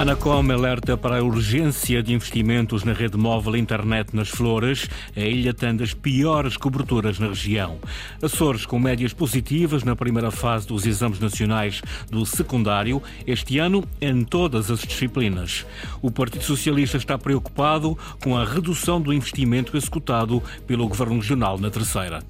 Anacom alerta para a urgência de investimentos na rede móvel internet nas Flores. A ilha tem das piores coberturas na região. Açores com médias positivas na primeira fase dos exames nacionais do secundário, este ano em todas as disciplinas. O Partido Socialista está preocupado com a redução do investimento executado pelo Governo Regional na terceira.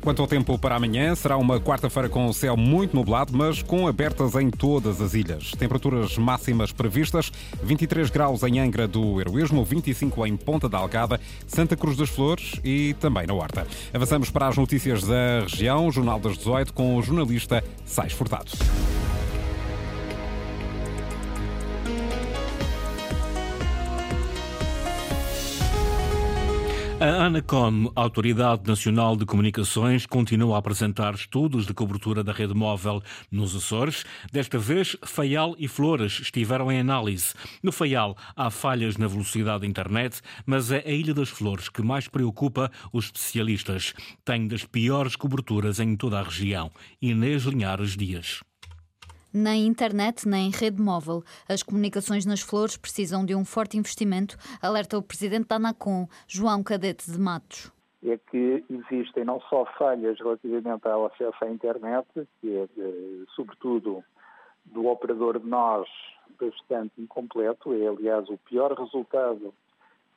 Quanto ao tempo para amanhã, será uma quarta-feira com o céu muito nublado, mas com abertas em todas as ilhas. Temperaturas máximas previstas: 23 graus em Angra do Heroísmo, 25 em Ponta da Algada, Santa Cruz das Flores e também na Horta. Avançamos para as notícias da região, Jornal das 18, com o jornalista Sais Furtado. A ANACOM, Autoridade Nacional de Comunicações, continua a apresentar estudos de cobertura da rede móvel nos Açores. Desta vez, Faial e Flores estiveram em análise. No Faial, há falhas na velocidade da internet, mas é a Ilha das Flores que mais preocupa os especialistas. Tem das piores coberturas em toda a região. Inês Linhares Dias. Nem internet, nem rede móvel. As comunicações nas flores precisam de um forte investimento, alerta o presidente da ANACOM, João Cadete de Matos. É que existem não só falhas relativamente ao acesso à internet, que é, sobretudo, do operador de nós bastante incompleto, é, aliás, o pior resultado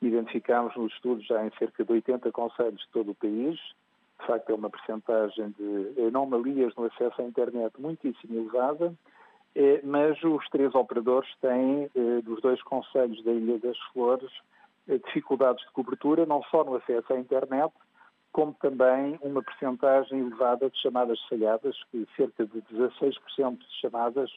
que identificamos nos estudos já em cerca de 80 conselhos de todo o país, de facto é uma percentagem de anomalias no acesso à internet muitíssimo elevada, eh, mas os três operadores têm, eh, dos dois conselhos da Ilha das Flores, eh, dificuldades de cobertura, não só no acesso à internet, como também uma percentagem elevada de chamadas falhadas, que cerca de 16% de chamadas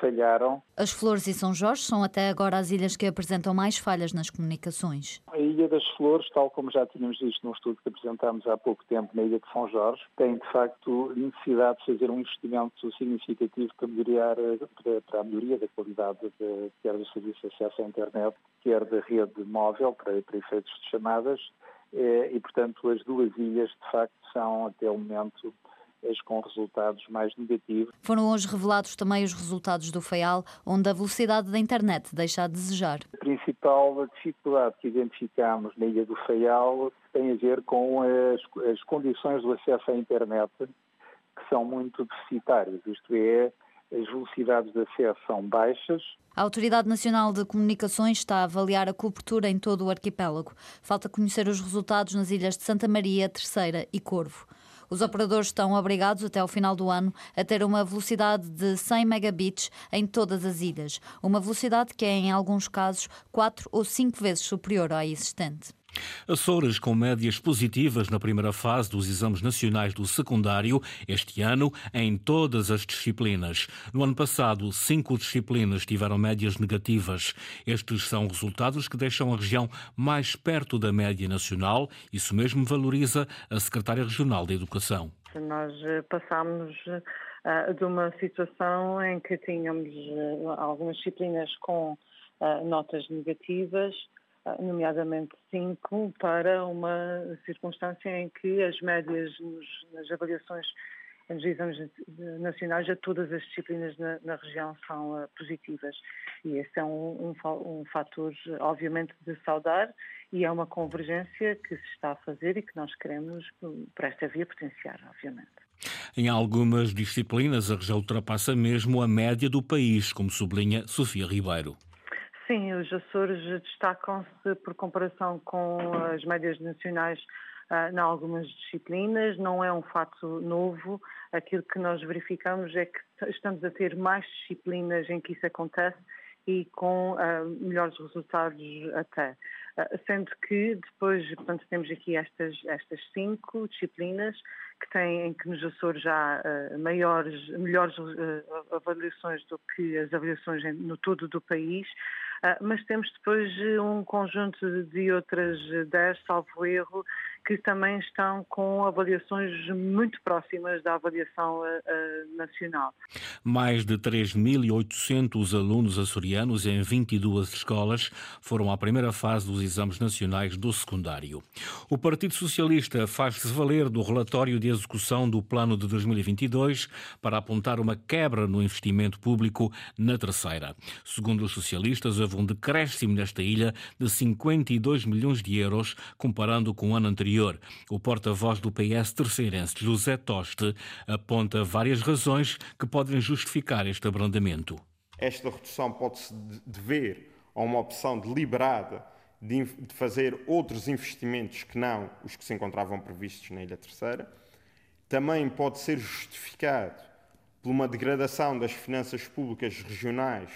falharam. As Flores e São Jorge são até agora as ilhas que apresentam mais falhas nas comunicações. A Ilha das Flores, tal como já tínhamos visto num estudo que apresentámos há pouco tempo na Ilha de São Jorge, tem de facto necessidade de fazer um investimento significativo para, melhorar, para a melhoria da qualidade de, quer do serviço de acesso à internet, quer da rede móvel para, para efeitos de chamadas. Eh, e, portanto, as duas ilhas, de facto, são até o momento as com resultados mais negativos. Foram hoje revelados também os resultados do FEAL, onde a velocidade da internet deixa a desejar. A principal dificuldade que identificamos na ilha do FEAL tem a ver com as, as condições do acesso à internet, que são muito deficitárias, isto é, as velocidades de acesso são baixas. A Autoridade Nacional de Comunicações está a avaliar a cobertura em todo o arquipélago. Falta conhecer os resultados nas ilhas de Santa Maria, Terceira e Corvo. Os operadores estão obrigados até ao final do ano a ter uma velocidade de 100 megabits em todas as ilhas, uma velocidade que é, em alguns casos, 4 ou 5 vezes superior à existente. Açores com médias positivas na primeira fase dos exames nacionais do secundário, este ano, em todas as disciplinas. No ano passado, cinco disciplinas tiveram médias negativas. Estes são resultados que deixam a região mais perto da média nacional. Isso mesmo valoriza a Secretária Regional da Educação. Nós eh, passámos uh, de uma situação em que tínhamos algumas disciplinas com notas negativas nomeadamente cinco, para uma circunstância em que as médias nos, nas avaliações nos exames nacionais a todas as disciplinas na, na região são uh, positivas. E esse é um, um, um fator, obviamente, de saudar e é uma convergência que se está a fazer e que nós queremos, por esta via, potenciar, obviamente. Em algumas disciplinas, a região ultrapassa mesmo a média do país, como sublinha Sofia Ribeiro. Sim, os Açores destacam-se por comparação com as médias nacionais uh, em algumas disciplinas. Não é um fato novo. Aquilo que nós verificamos é que estamos a ter mais disciplinas em que isso acontece e com uh, melhores resultados até. Uh, sendo que depois, portanto, temos aqui estas, estas cinco disciplinas que têm, em que nos Açores já uh, maiores, melhores avaliações do que as avaliações no todo do país. Ah, mas temos depois eh, um conjunto de outras 10, salvo erro, que também estão com avaliações muito próximas da avaliação uh, nacional. Mais de 3.800 alunos açorianos em 22 escolas foram à primeira fase dos exames nacionais do secundário. O Partido Socialista faz-se valer do relatório de execução do plano de 2022 para apontar uma quebra no investimento público na terceira. Segundo os socialistas, houve um decréscimo nesta ilha de 52 milhões de euros, comparando com o ano anterior. O porta-voz do PS terceirense, José Toste, aponta várias razões que podem justificar este abrandamento. Esta redução pode-se dever a uma opção deliberada de, fazer outros investimentos que não os que se encontravam previstos na Ilha Terceira. Também pode ser justificado por uma degradação das finanças públicas regionais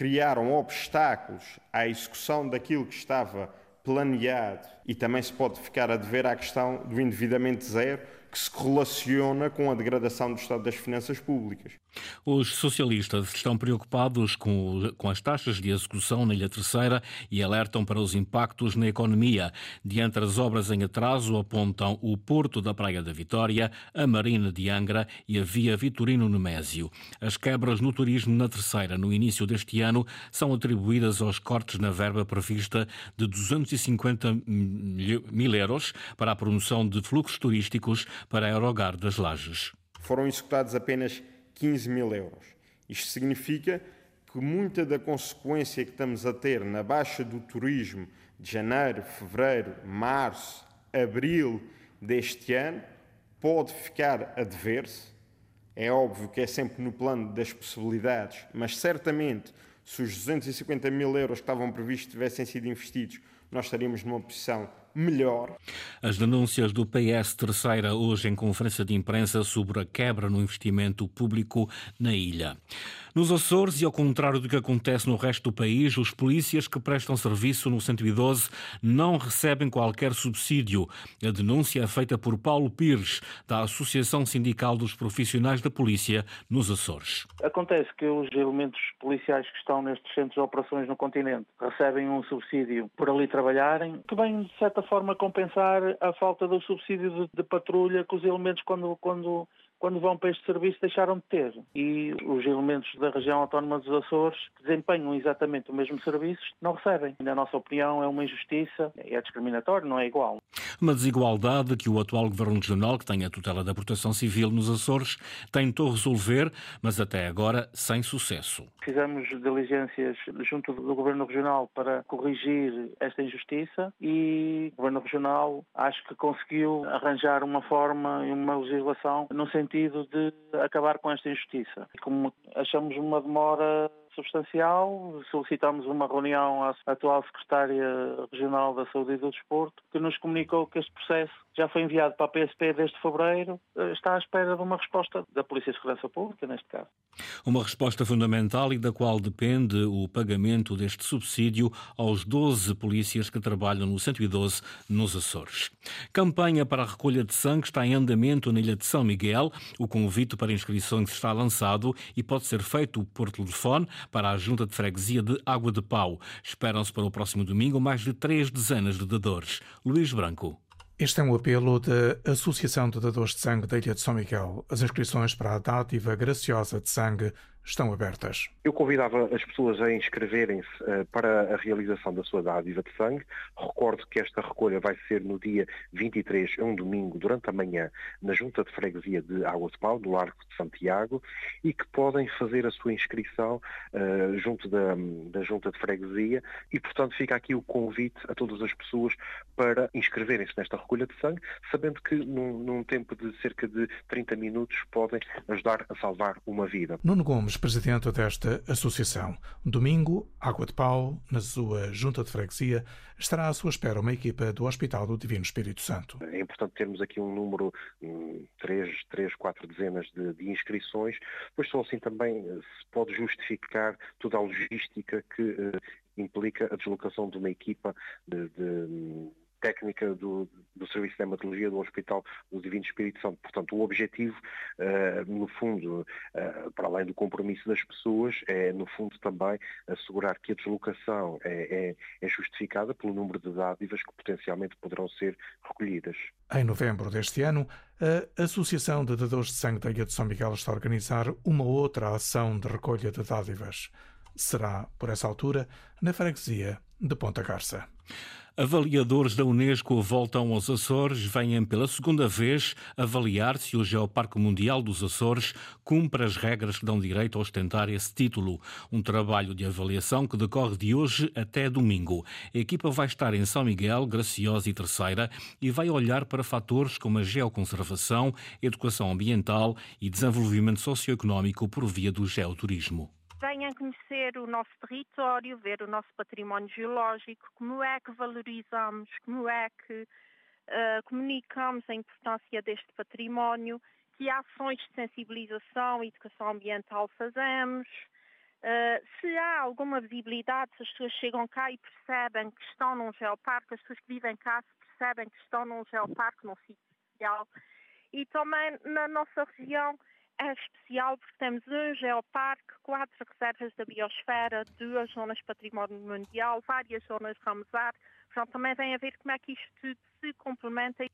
criaram obstáculos à execução daquilo que estava planeado e também se pode ficar a dever à questão do endividamento zero que se correlaciona com a degradação do estado das finanças públicas. Os socialistas estão preocupados com, com as taxas de execução na Ilha Terceira e alertam para os impactos na economia. Diante das obras em atraso, apontam o Porto da Praia da Vitória, a Marina de Angra e a Via Vitorino Nemésio. As quebras no turismo na Terceira no início deste ano são atribuídas aos cortes na verba prevista de 250 mil euros para a promoção de fluxos turísticos para Aerogar das Lajes. Foram executados apenas 15 mil euros. Isto significa que muita da consequência que estamos a ter na baixa do turismo de janeiro, fevereiro, março, abril deste ano pode ficar a dever-se. É óbvio que é sempre no plano das possibilidades, mas certamente se os 250 mil euros que estavam previstos tivessem sido investidos, nós estaríamos numa posição melhor. As denúncias do PS Terceira hoje em conferência de imprensa sobre a quebra no investimento público na ilha. Nos Açores, e ao contrário do que acontece no resto do país, os polícias que prestam serviço no 112 não recebem qualquer subsídio. A denúncia é feita por Paulo Pires, da Associação Sindical dos Profissionais da Polícia nos Açores. Acontece que os elementos policiais que estão nestes centros de operações no continente recebem um subsídio por ali trabalharem, que vem, de certa forma, compensar a falta do subsídio de, de patrulha que os elementos, quando, quando quando vão para este serviço, deixaram de ter. E os elementos da região autónoma dos Açores, que desempenham exatamente o mesmo serviço, não recebem. Na nossa opinião, é uma injustiça, é discriminatório, não é igual. Uma desigualdade que o atual Governo Regional, que tem a tutela da proteção civil nos Açores, tentou resolver, mas até agora sem sucesso. Fizemos diligências junto do Governo Regional para corrigir esta injustiça e o Governo Regional acho que conseguiu arranjar uma forma e uma legislação no sentido sentido de acabar com esta injustiça. Como achamos uma demora substancial. Solicitamos uma reunião à atual Secretária Regional da Saúde e do Desporto, que nos comunicou que este processo já foi enviado para a PSP desde fevereiro, eh, está à espera de uma resposta da Polícia de Segurança Pública, neste caso. Uma resposta fundamental e da qual depende o pagamento deste subsídio aos 12 polícias que trabalham no 112 nos Açores. Campanha para a recolha de sangue está em andamento na Ilha de São Miguel. O convite para inscrições está lançado e pode ser feito por telefone para a Junta de Freguesia de Água de Pau. Esperam-se para o próximo domingo mais de três dezenas de dadores. Luís Branco. Este é um apelo da Associação de Dadores de Sangue da Ilha de São Miguel. As inscrições para a dádiva graciosa de sangue estão abertas. Eu convidava as pessoas a inscreverem-se uh, para a realização da sua dádiva de sangue. Recordo que esta recolha vai ser no dia 23, é um domingo, durante a manhã, na Junta de Freguesia de Água de Pau, do Largo de Santiago, e que podem fazer a sua inscrição uh, junto da, da Junta de Freguesia e, portanto, fica aqui o convite a todas as pessoas para inscreverem-se nesta recolha de sangue, sabendo que num, num tempo de cerca de 30 minutos podem ajudar a salvar uma vida. Nuno Gomes, presidente desta associação. Domingo, Água de Pau, na sua junta de freguesia, estará à sua espera uma equipa do Hospital do Divino Espírito Santo. É importante termos aqui um número, três, três quatro dezenas de, de inscrições, pois só assim também eh, se pode justificar toda a logística que uh, implica a deslocação de uma equipa de, de técnica do, do Serviço de Hematologia do Hospital do Divino Espírito Santo. Portanto, o objetivo, uh, no fundo, uh, para além do compromisso das pessoas, é, no fundo, também assegurar que a deslocação é, é, é justificada pelo número de dádivas que potencialmente poderão ser recolhidas. Em novembro deste ano, a Associação de Dadores de Sangue da Ilha de São Miguel está a organizar uma outra ação de recolha de dádivas. Será, por essa altura, na freguesia de Ponta Garça. Avaliadores da Unesco voltam aos Açores, vêm pela segunda vez avaliar se o Geoparque Mundial dos Açores cumpre as regras que dão direito a ostentar esse título. Um trabalho de avaliação que decorre de hoje até domingo. A equipa vai estar em São Miguel, Graciosa e Terceira e vai olhar para fatores como a geoconservação, educação ambiental e desenvolvimento socioeconómico por via do geoturismo venham conhecer o nosso território, ver o nosso património geológico, como é que valorizamos, como é que uh, comunicamos a importância deste património, que ações de sensibilização e educação ambiental fazemos, uh, se há alguma visibilidade, se as pessoas chegam cá e percebem que estão num geoparque, as pessoas que vivem cá percebem que estão num geoparque, num sítio especial. E também na nossa região é especial porque temos um geoparque, quatro reservas da biosfera, duas zonas património mundial, várias zonas Ramsar. Portanto, também tem a ver como é que isto tudo se complementa.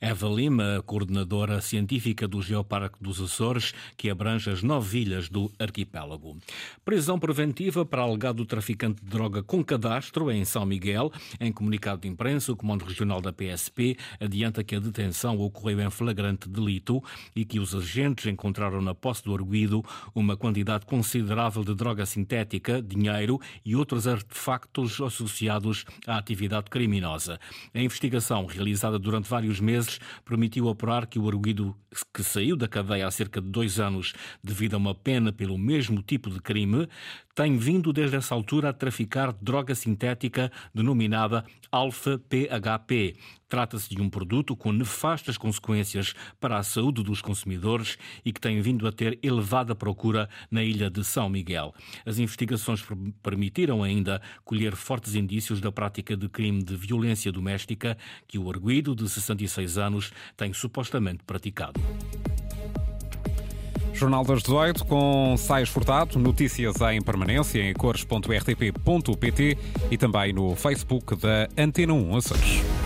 Eva Lima, coordenadora científica do Geoparque dos Açores, que abrange as nove ilhas do arquipélago. Prisão preventiva para alegado traficante de droga com cadastro em São Miguel. Em comunicado de imprensa, o Comando Regional da PSP adianta que a detenção ocorreu em flagrante delito e que os agentes encontraram na posse do arguído uma quantidade considerável de droga sintética, dinheiro e outros artefactos associados à atividade criminosa. A investigação, realizada durante vários meses, permitiu apurar que o arguido que saiu da cadeia há cerca de dois anos devido a uma pena pelo mesmo tipo de crime, tem vindo desde essa altura a traficar droga sintética denominada alfa-PHP. Trata-se de um produto com nefastas consequências para a saúde dos consumidores e que tem vindo a ter elevada procura na ilha de São Miguel. As investigações permitiram ainda colher fortes indícios da prática de crime de violência doméstica que o arguido, de 66 anos, tem supostamente praticado. Jornal das 18 com Sais Furtado, notícias em permanência em cores.rtp.pt e também no Facebook da Antena 1 Açores.